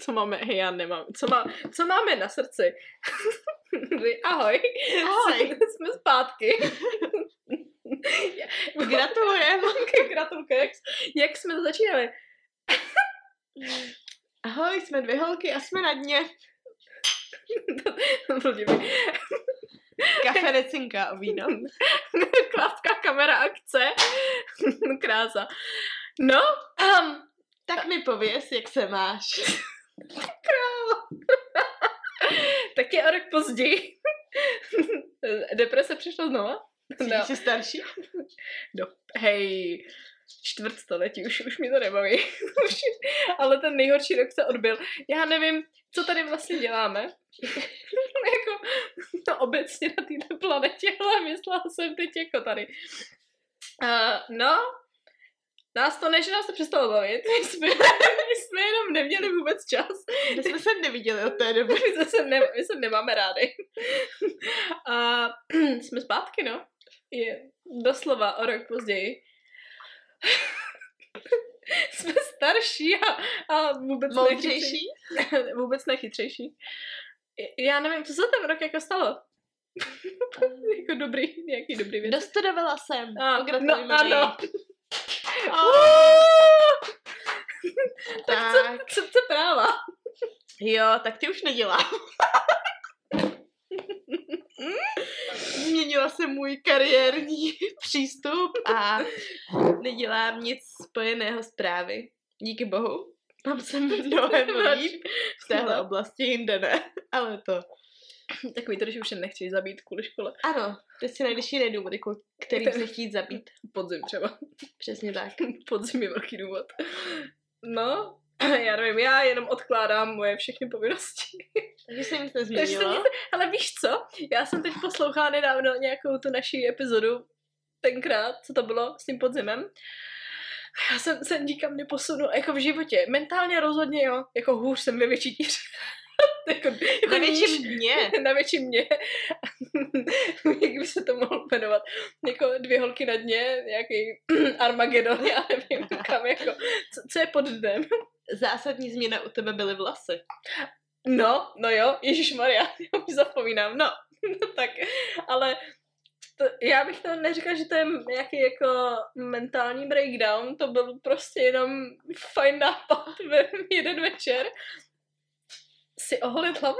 co máme, hej, já nemám, co, má, co máme na srdci? Ahoj. Ahoj. Jsme zpátky. Gratulujem. Gratulka, jak, jak jsme to začínali? Ahoj, jsme dvě holky a jsme na dně. Kafe necinká o víno. Klapka, kamera, akce. Krása. No, um, Tak mi pověs, jak se máš. tak je o rok později. Deprese přišla znova? Cítíš se starší? No, hej, čtvrtstoletí, už, už mi to nebaví. Ale ten nejhorší rok se odbil. Já nevím, co tady vlastně děláme. jako, no, obecně na této planetě, ale myslela jsem teď jako tady. Uh, no, nás to ne, že nás to přestalo bavit. My jsme, my jsme jenom neměli vůbec čas. My jsme se neviděli od té doby. My se, ne, my se nemáme rádi. A jsme zpátky, no. Je doslova o rok později. jsme starší a, a vůbec Moudřejší? nechytřejší. vůbec nechytřejší. Já nevím, co se ten rok jako stalo? jako dobrý, nějaký dobrý věc. Dostudovala jsem. A, no, ano. Tak Tak, co, co, co práva? jo, tak ty už nedělám. Změnila se můj kariérní přístup a nedělám nic spojeného s právy. Díky bohu. Mám se mnohem líp v téhle oblasti, jinde ne. Ale to. Takový to, když už se nechceš zabít kvůli škole. Ano, teď si najdeš jiné důvody, kvůli kterým se chtít zabít. Podzim třeba. Přesně tak. Podzim je velký důvod. No, já nevím, já jenom odkládám moje všechny povinnosti. Takže se nic nezměnilo. nic, ale víš co? Já jsem teď poslouchala nedávno nějakou tu naší epizodu, tenkrát, co to bylo s tím podzimem. Já jsem se nikam neposunula, jako v životě. Mentálně rozhodně jo, jako hůř jsem ve větší. Jako, jako Na větším níž- dně. na větším mě. Jak by se to mohlo jmenovat? Jako dvě holky na dně, nějaký Armagedon, já nevím kam, jako, co, co je pod dnem? Zásadní změna u tebe byly vlasy. No, no jo, Ježíš Maria, já už zapomínám, no, no tak, ale to, já bych to neříkala, že to je nějaký jako mentální breakdown, to byl prostě jenom fajn nápad ve jeden večer si oholit hlavu.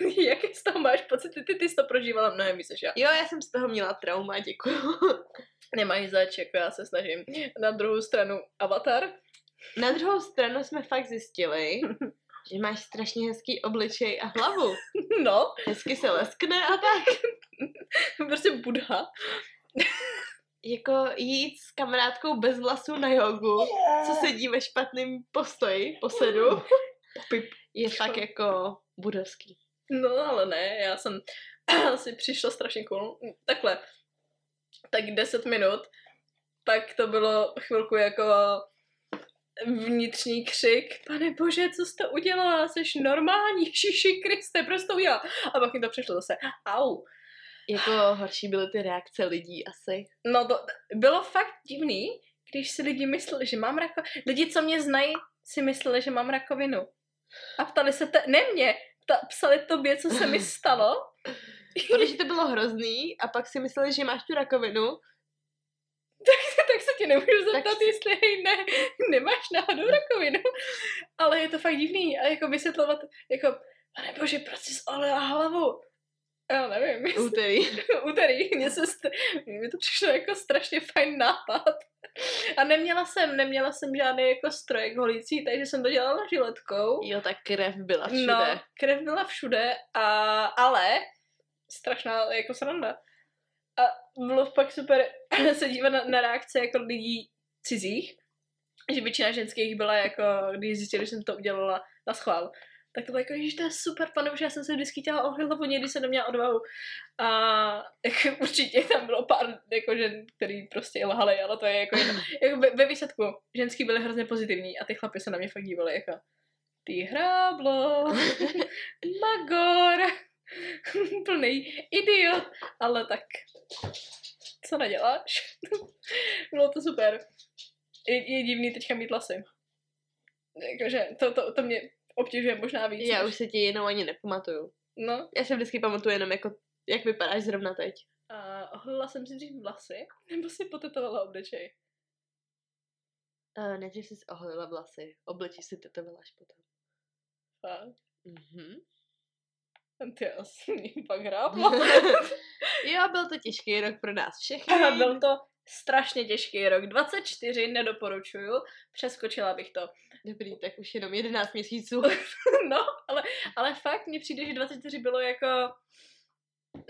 Jaký z toho máš pocit? Ty, ty jsi to prožívala mnohem víc než já. Jo, já jsem z toho měla trauma, děkuju. Nemají zač, jako já se snažím. Na druhou stranu Avatar. Na druhou stranu jsme fakt zjistili, že máš strašně hezký obličej a hlavu. No, Hezky se leskne a tak. prostě Budha. Jako jít s kamarádkou bez vlasů na jogu, co sedí ve špatném postoji, posedu, je fakt jako budovský. No, ale ne, já jsem si přišla strašně cool. Takhle, tak 10 minut, tak to bylo chvilku jako vnitřní křik, pane bože, co jsi to udělala, jsi normální, šiši Kriste, prostě udělala. A pak mi to přišlo zase, au. Jako horší byly ty reakce lidí asi. No to bylo fakt divný, když si lidi mysleli, že mám rakovinu. Lidi, co mě znají, si mysleli, že mám rakovinu. A ptali se, te- ne mě, ta, psali tobě, co se mi stalo. Protože to bylo hrozný a pak si mysleli, že máš tu rakovinu. tak se ti nemůžu zeptat, Tak- jestli hej, ne, nemáš náhodou rakovinu. Ale je to fakt divný. A jako vysvětlovat, jako, pane bože, proč jsi olila hlavu? Já nevím, Úterý. úterý, mně se st- mi to přišlo jako strašně fajn nápad. A neměla jsem, neměla jsem žádný jako strojek holící, takže jsem to dělala žiletkou. Jo, ta krev byla všude. No, krev byla všude, a, ale strašná jako sranda. A bylo pak super se dívat na, na reakce jako lidí cizích, že většina ženských byla jako, když zjistili, že jsem to udělala na schvál, tak to bylo jako, že to je super, pane už já jsem se vždycky chtěla ohlit hlavu, někdy jsem neměla odvahu. A jako, určitě tam bylo pár jako žen, který prostě lhali, ale to je jako, jedno. jako ve, ve výsledku, ženský byly hrozně pozitivní a ty chlapy se na mě fakt dívali jako, ty hráblo, magor, plný idiot, ale tak, co neděláš? Bylo to super. Je, je divný teďka mít lasy. Jakože to, to, to mě obtěžuje možná víc. Já než- už se ti jinou ani nepamatuju. No, Já se vždycky pamatuju jenom jako, jak vypadáš zrovna teď. a holila jsem si dřív vlasy, nebo si potetovala obličej. Uh, nejdřív jsi oholila vlasy, obličí si tetovala až potom. Fakt. Mhm. Ty asi mě pak hrábla. jo, byl to těžký rok pro nás všechny. Byl to strašně těžký rok. 24 nedoporučuju, přeskočila bych to. Dobrý, tak už jenom 11 měsíců. No, ale, ale fakt mně přijde, že 24 bylo jako...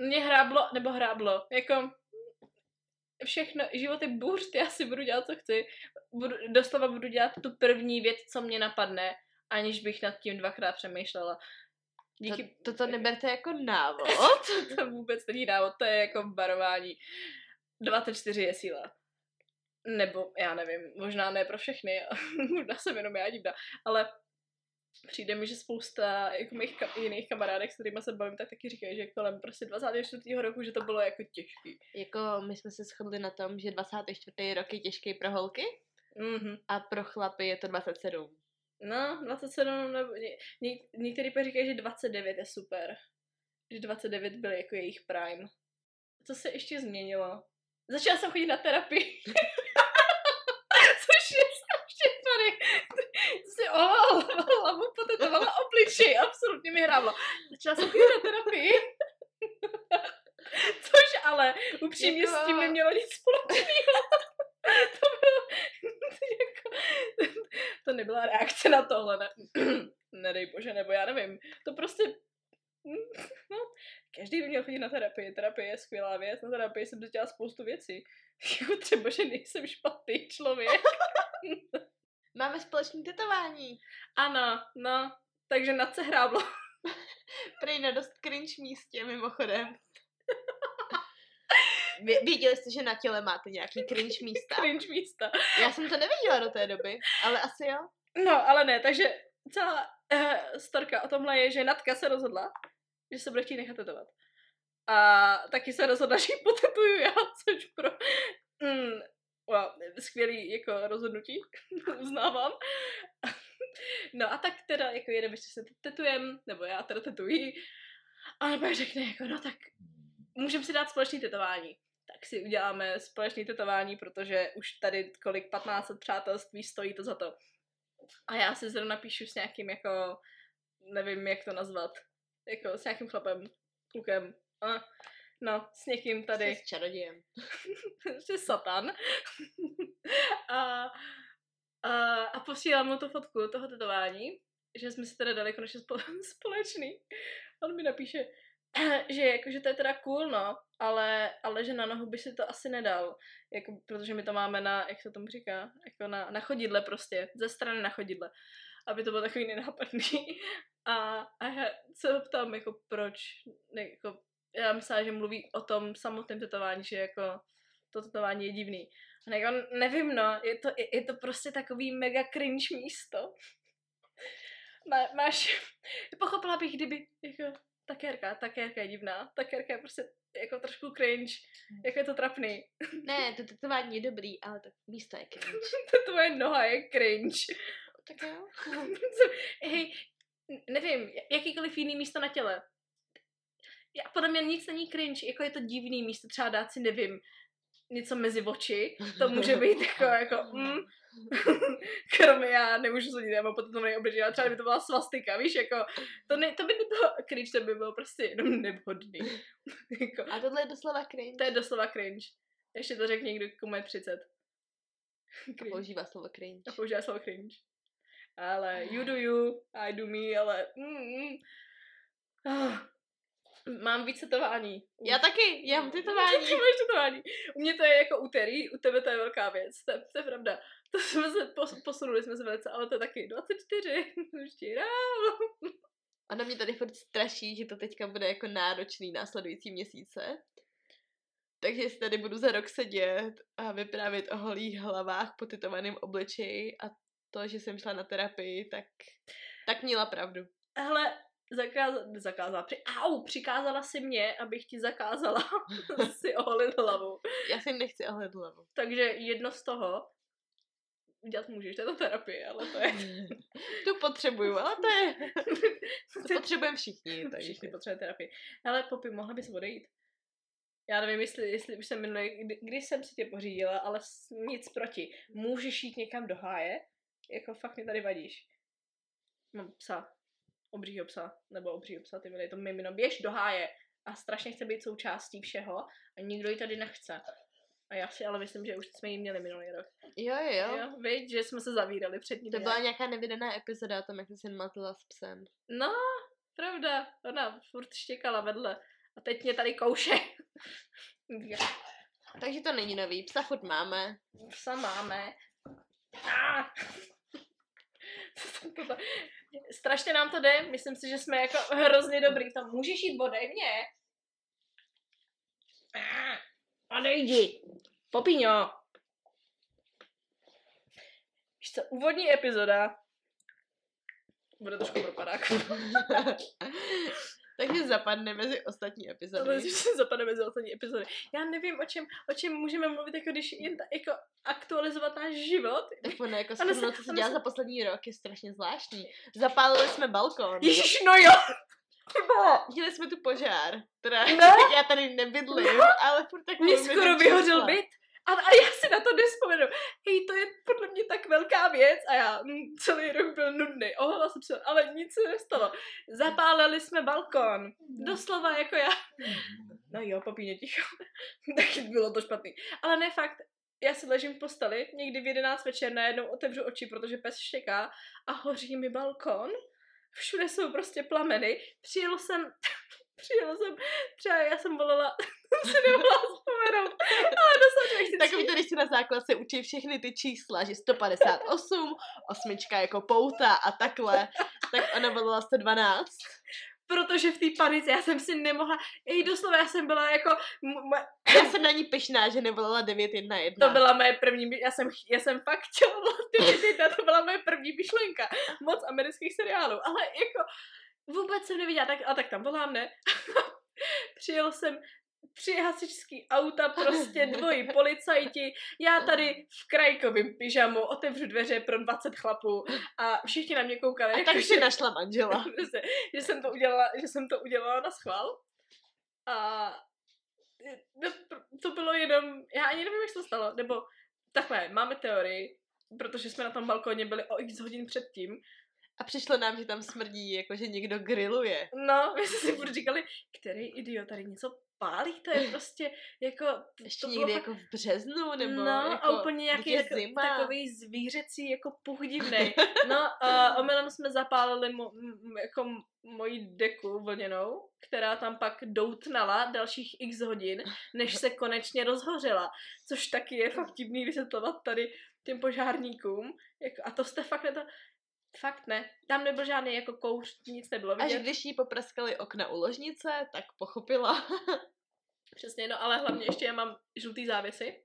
Mě hráblo, nebo hráblo, jako všechno, život je bůřt, já si budu dělat, co chci. Budu, doslova budu dělat tu první věc, co mě napadne, aniž bych nad tím dvakrát přemýšlela. To, toto neberte jako návod. to vůbec není návod, to je jako varování. 24 je síla. Nebo, já nevím, možná ne pro všechny, možná jsem jenom já divná, ale přijde mi, že spousta jako mých ka- jiných kamarádek, s kterými se bavím, tak taky říkají, že kolem prostě 24. roku, že to bylo jako těžký. jako my jsme se shodli na tom, že 24. rok je těžký pro holky Mhm. a pro chlapy je to 27. No, 27, nebo ně, ně, některý pak říkají, že 29 je super. Že 29 byl jako jejich prime. Co se ještě změnilo? Začala jsem chodit na terapii. Což je strašně funny. Si ohala hlavu, potetovala obličej, absolutně mi hráblo. Začala jsem chodit na terapii. Což ale upřímně Jako- s tím nemělo nic společného. to bylo jako, to nebyla reakce na tohle, ne, nedej bože, nebo já nevím. To prostě, každý by měl chodit na terapii. Terapie je skvělá věc, na terapii jsem dělala spoustu věcí. Jako třeba, že nejsem špatný člověk. Máme společné tetování. Ano, no, takže nad se hráblo. Prej na dost cringe místě, mimochodem. Vě- Věděli jste, že na těle máte nějaký cringe místa? Cringe místa. Já jsem to nevěděla do té doby, ale asi jo. No, ale ne, takže celá uh, storka o tomhle je, že Natka se rozhodla, že se bude chtít nechat tetovat. A taky se rozhodla, že ji potetuju já, což pro... Mm, wow, skvělý jako rozhodnutí, uznávám. no a tak teda jako jedeme, že se tetujem, nebo já teda tetuji. A pak řekne jako, no tak můžeme si dát společný tetování. Tak si uděláme společný tetování, protože už tady kolik 15 let přátelství stojí to za to. A já si zrovna píšu s nějakým jako, nevím jak to nazvat, jako s nějakým chlapem, klukem, a, no, s někým tady, Jsi s čarodějem. prostě satan. a, a, a posílám mu tu fotku toho tetování, že jsme si teda dali konečně spo- společný. On mi napíše, že jako, že to je teda cool, no, ale, ale že na nohu by si to asi nedal, jako, protože my to máme na, jak se tomu říká, jako na, na chodidle prostě, ze strany na chodidle, aby to bylo takový nenápadný. A, a já se ho ptám, jako proč, ne, jako, já myslela, že mluví o tom samotném tetování, že jako to tetování je divný. A jako, nevím, no, je to, je, je to prostě takový mega cringe místo. Má, máš, pochopila bych, kdyby, jako, ta kérka, ta kérka je divná, ta kérka je prostě jako trošku cringe, jako je to trapný. Ne, to tetování je dobrý, ale to místo je cringe. To tvoje noha je cringe. Tak jo. Hej, nevím, jakýkoliv jiný místo na těle. Já, podle mě nic není cringe, jako je to divný místo, třeba dát si, nevím, něco mezi oči, to může být jako, jako mm. Kromě já nemůžu soudit, já mám potom obličej, ale třeba by to byla svastika, víš, jako, to, ne, to by nebylo cringe, to by bylo prostě jenom nevhodný. jako, A tohle je doslova cringe. to je doslova cringe. Ještě to řekl někdo, komu je 30. Cringe. Používá slovo cringe. A používá slovo cringe. Ale you do you, I do me, ale... Mm, mm. Ah. Mám víc tetování. Já taky, já mám tetování. Ty máš tetování. U mě to je jako úterý, u tebe to je velká věc. To, je- to je pravda. To jsme se pos, posunuli jsme se velice, ale to je taky 24. Ještě ráno. Ona mě tady furt straší, že to teďka bude jako náročný následující měsíce. Takže si tady budu za rok sedět a vyprávět o holých hlavách, potetovaném obličeji a to, že jsem šla na terapii, tak, tak měla pravdu. Hele, zakázala, zakázala, při, au, přikázala si mě, abych ti zakázala si oholit hlavu. Já si nechci ohled hlavu. Takže jedno z toho, udělat můžeš, to je to terapie, ale to je... tu potřebuju, ale to je... to potřebujeme všichni. Takže. Všichni potřebují terapii. Ale Popi, mohla bys odejít? Já nevím, jestli, jestli už jsem minulý, kdy, kdy jsem si tě pořídila, ale nic proti. Můžeš jít někam do háje? Jako fakt mi tady vadíš. Mám psa. Obřího psa. Nebo obřího psa, ty je to mimino. Běž do háje. A strašně chce být součástí všeho. A nikdo ji tady nechce. A já si ale myslím, že už jsme ji měli minulý rok. Jo, jo, jo. Víš, že jsme se zavírali před ní. To byla nějaká nevydaná epizoda o tom, jak jsi se matila s psem. No, pravda. Ona furt štěkala vedle. A teď mě tady kouše. Takže to není nový, psa furt máme. Psa máme. Ah! Strašně nám to jde, myslím si, že jsme jako hrozně dobrý v tom. Můžeš jít ode mě? Odejdi. Popíňo. Víš co, úvodní epizoda bude trošku propadák. Takže zapadne mezi ostatní epizody. když se zapadne mezi ostatní epizody. Já nevím, o čem, o čem můžeme mluvit, jako když jen ta, jako aktualizovat náš život. Tak ono jako shrnout, se- co se dělá se- za poslední rok, je strašně zvláštní. Zapálili jsme balkon. Ježíš, no jo! Chyba! Měli jsme tu požár. Teda, Ne? já tady nebydlím, ale furt tak Mně mluvím, skoro vyhořel byt. A, a já si na to nespomenu. Hej, to je podle mě tak velká věc a já mm, celý rok byl nudný. Ohala jsem se, ale nic se nestalo. Zapálili jsme balkon. Doslova jako já. No jo, papíně ticho. Taky bylo to špatný. Ale ne fakt, já si ležím v posteli, někdy v 11 večer najednou otevřu oči, protože pes štěká a hoří mi balkon. Všude jsou prostě plameny. Přijel jsem, přijel jsem, třeba já jsem volala, jsem si nemohla vzpomenout, ale si Takový to, když si na základce učí všechny ty čísla, že 158, osmička jako pouta a takhle, tak ona volala 112. protože v té panice já jsem si nemohla, ej, doslova já jsem byla jako, m- m- Já jsem na ní pyšná, že nevolala 911. to byla moje první, já jsem, já jsem fakt chtěla volat ty videa, to byla moje první myšlenka, moc amerických seriálů, ale jako vůbec jsem neviděla, tak, a tak tam volám, ne? Přijel jsem tři hasičský auta, prostě dvojí policajti, já tady v krajkovém pyžamu otevřu dveře pro 20 chlapů a všichni na mě koukali. A jako, tak si našla manžela. Prostě, že jsem to udělala, že jsem to udělala na schvál. A no, to bylo jenom, já ani nevím, jak se to stalo, nebo takhle, máme teorii, protože jsme na tom balkóně byli o x hodin předtím. A přišlo nám, že tam smrdí, jako že někdo grilluje. No, my jsme si furt říkali, který idiot tady něco pálí, to je prostě jako... to- Ještě to bylo někdy fakt- jako v březnu, nebo no, jako, a úplně nějaký jako, zima. takový zvířecí jako puch divnej. No a omylem jsme zapálili mo, m, jako moji deku vlněnou, která tam pak doutnala dalších x hodin, než se konečně rozhořela. Což taky je fakt divný vysvětlovat tady těm požárníkům. Jako, a to jste fakt ne to... Fakt ne. Tam nebyl žádný jako kouř, nic nebylo Až vidět. když jí popraskali okna u ložnice, tak pochopila. Přesně, no ale hlavně ještě já mám žlutý závěsy.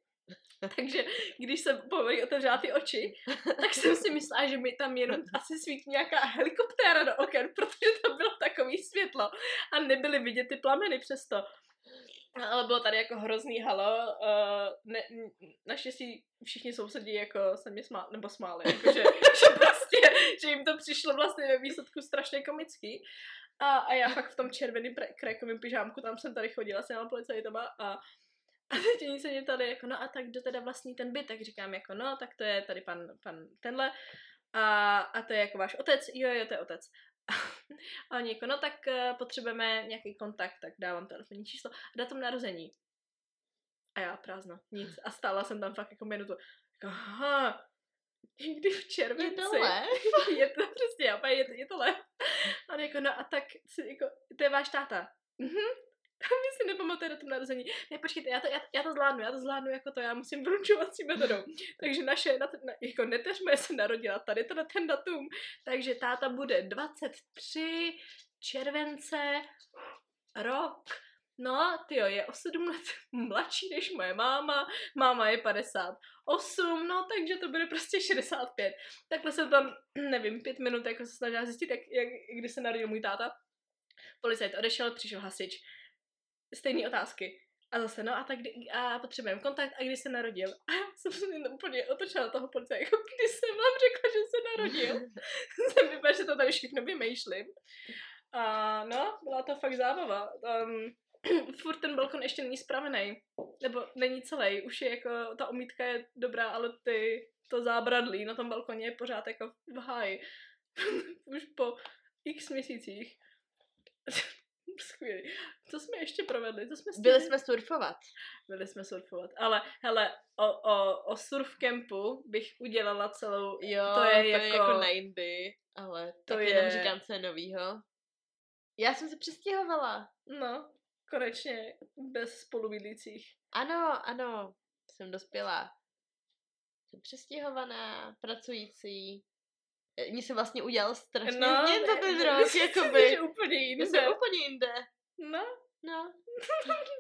Takže když jsem poprvé otevřela ty oči, tak jsem si myslela, že mi tam jenom asi svítí nějaká helikoptéra do oken, protože tam bylo takový světlo a nebyly vidět ty plameny přesto. Ale bylo tady jako hrozný halo. Uh, ne, naštěstí všichni sousedí jako se mě smá, nebo smáli, jako že, že prostě, že jim to přišlo vlastně ve výsledku strašně komický. A, a já fakt v tom červeném krékovém pyžámku, tam jsem tady chodila s těma policajtama a a teď oni se mě tady jako, no a tak kdo teda vlastní ten byt, tak říkám jako, no, tak to je tady pan, pan tenhle a, a to je jako váš otec, jo, jo, to je otec. A oni jako, no tak uh, potřebujeme nějaký kontakt, tak dávám telefonní číslo a datum narození. A já prázdno, nic. A stála jsem tam fakt jako minutu. Jako, aha, někdy v Je červenci. to lev? je to přesně, je, to, je to lev. A on jako, no a tak, si, jako, to je váš táta. Mhm. My si nepamatuje datum narození. Ne, počkejte, já to, já, já to zvládnu, já to zvládnu jako to, já musím vylučovací metodou. Takže naše, na, na, jako neteř moje se narodila tady to na ten datum. Takže táta bude 23 července, rok. No, ty je o 7 let mladší než moje máma, máma je 58, no takže to bude prostě 65. Takhle jsem tam, nevím, pět minut jako se snažila zjistit, jak, jak, kdy se narodil můj táta. Policajt odešel, přišel hasič. Stejné otázky. A zase, no a tak a potřebujeme kontakt a kdy se narodil. A já jsem se úplně otočila toho policie, jako kdy jsem vám řekla, že se narodil. jsem vypadá, že to tady všechno vymýšlím. A no, byla to fakt zábava. Um, furt ten balkon ještě není spravený. Nebo není celý. Už je jako, ta omítka je dobrá, ale ty, to zábradlí na tom balkoně je pořád jako v háji. Už po x měsících. Skvělý. Co jsme ještě provedli? Co jsme Byli jsme surfovat. Byli jsme surfovat. Ale hele, o, o, o surf campu bych udělala celou... Jo, to je, to jako, je jako na jindy, ale to to je- jenom říkám, co je novýho. Já jsem se přestěhovala. No, konečně bez spolubydlících. Ano, ano, jsem dospělá. Jsem přestěhovaná, pracující. Eh, Mně se vlastně udělal strašně no, změn za ten rok, myslím jakoby. že úplně Já jinde. jsem úplně jinde. No, No,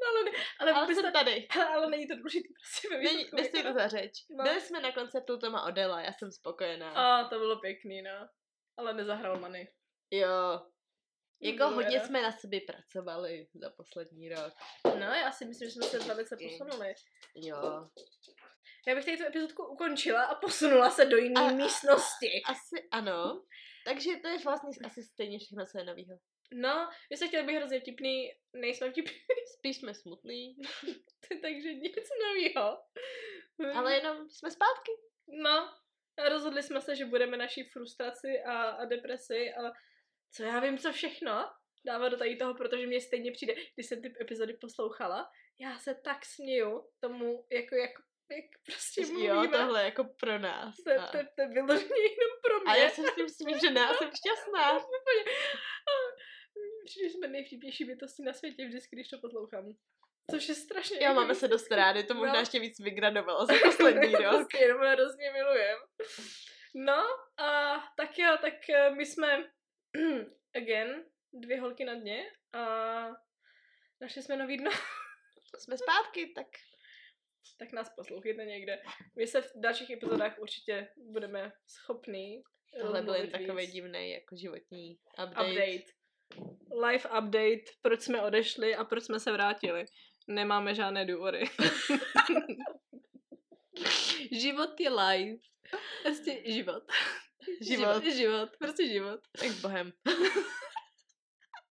ale, ne, ale, ale byste- jsem tady. hele, ale není to důležitý prostě ve Není, nestojí jako to za řeč. No. Byli jsme na koncertu Toma Odela, já jsem spokojená. A to bylo pěkný, no. Ale nezahrál Many. Jo. Jako Bylo hodně ráda. jsme na sobě pracovali za poslední rok. No, já si myslím, že jsme se velice posunuli. Jo. Já bych tady tu epizodku ukončila a posunula se do jiné A- a- místnosti. Asi ano. Takže to je vlastně asi stejně všechno, co je novýho. No, my jsme chtěli být hrozně vtipný, nejsme vtipný, Spíš jsme smutný, takže nic novýho. ale jenom jsme zpátky. No, a rozhodli jsme se, že budeme naší frustraci a, a depresi a co já vím, co všechno dávat do tady toho, protože mě stejně přijde, když jsem ty epizody poslouchala, já se tak směju tomu, jako, jak, jak prostě mluvíme. Jo, tohle jako pro nás. To, to, to je vyloženě jenom pro mě. a já jsem s tím smířená, jsem šťastná. Přijde, že jsme nejvtipnější bytosti na světě vždycky, když to poslouchám. Což je strašně... Jo, máme se dost rádi, to možná No. ještě víc vygradovalo za poslední rok. Prostě jenom hrozně milujem. No a tak jo, tak eh, my jsme again, dvě holky na dně a našli jsme nový dno, Jsme zpátky, tak tak nás poslouchejte někde. My se v dalších epizodách určitě budeme schopní tohle byl jen takový divný jako životní update. update. Live update, proč jsme odešli a proč jsme se vrátili. Nemáme žádné důvody. život je live. Prostě život. Život. Život, prostě život. Tak Bohem.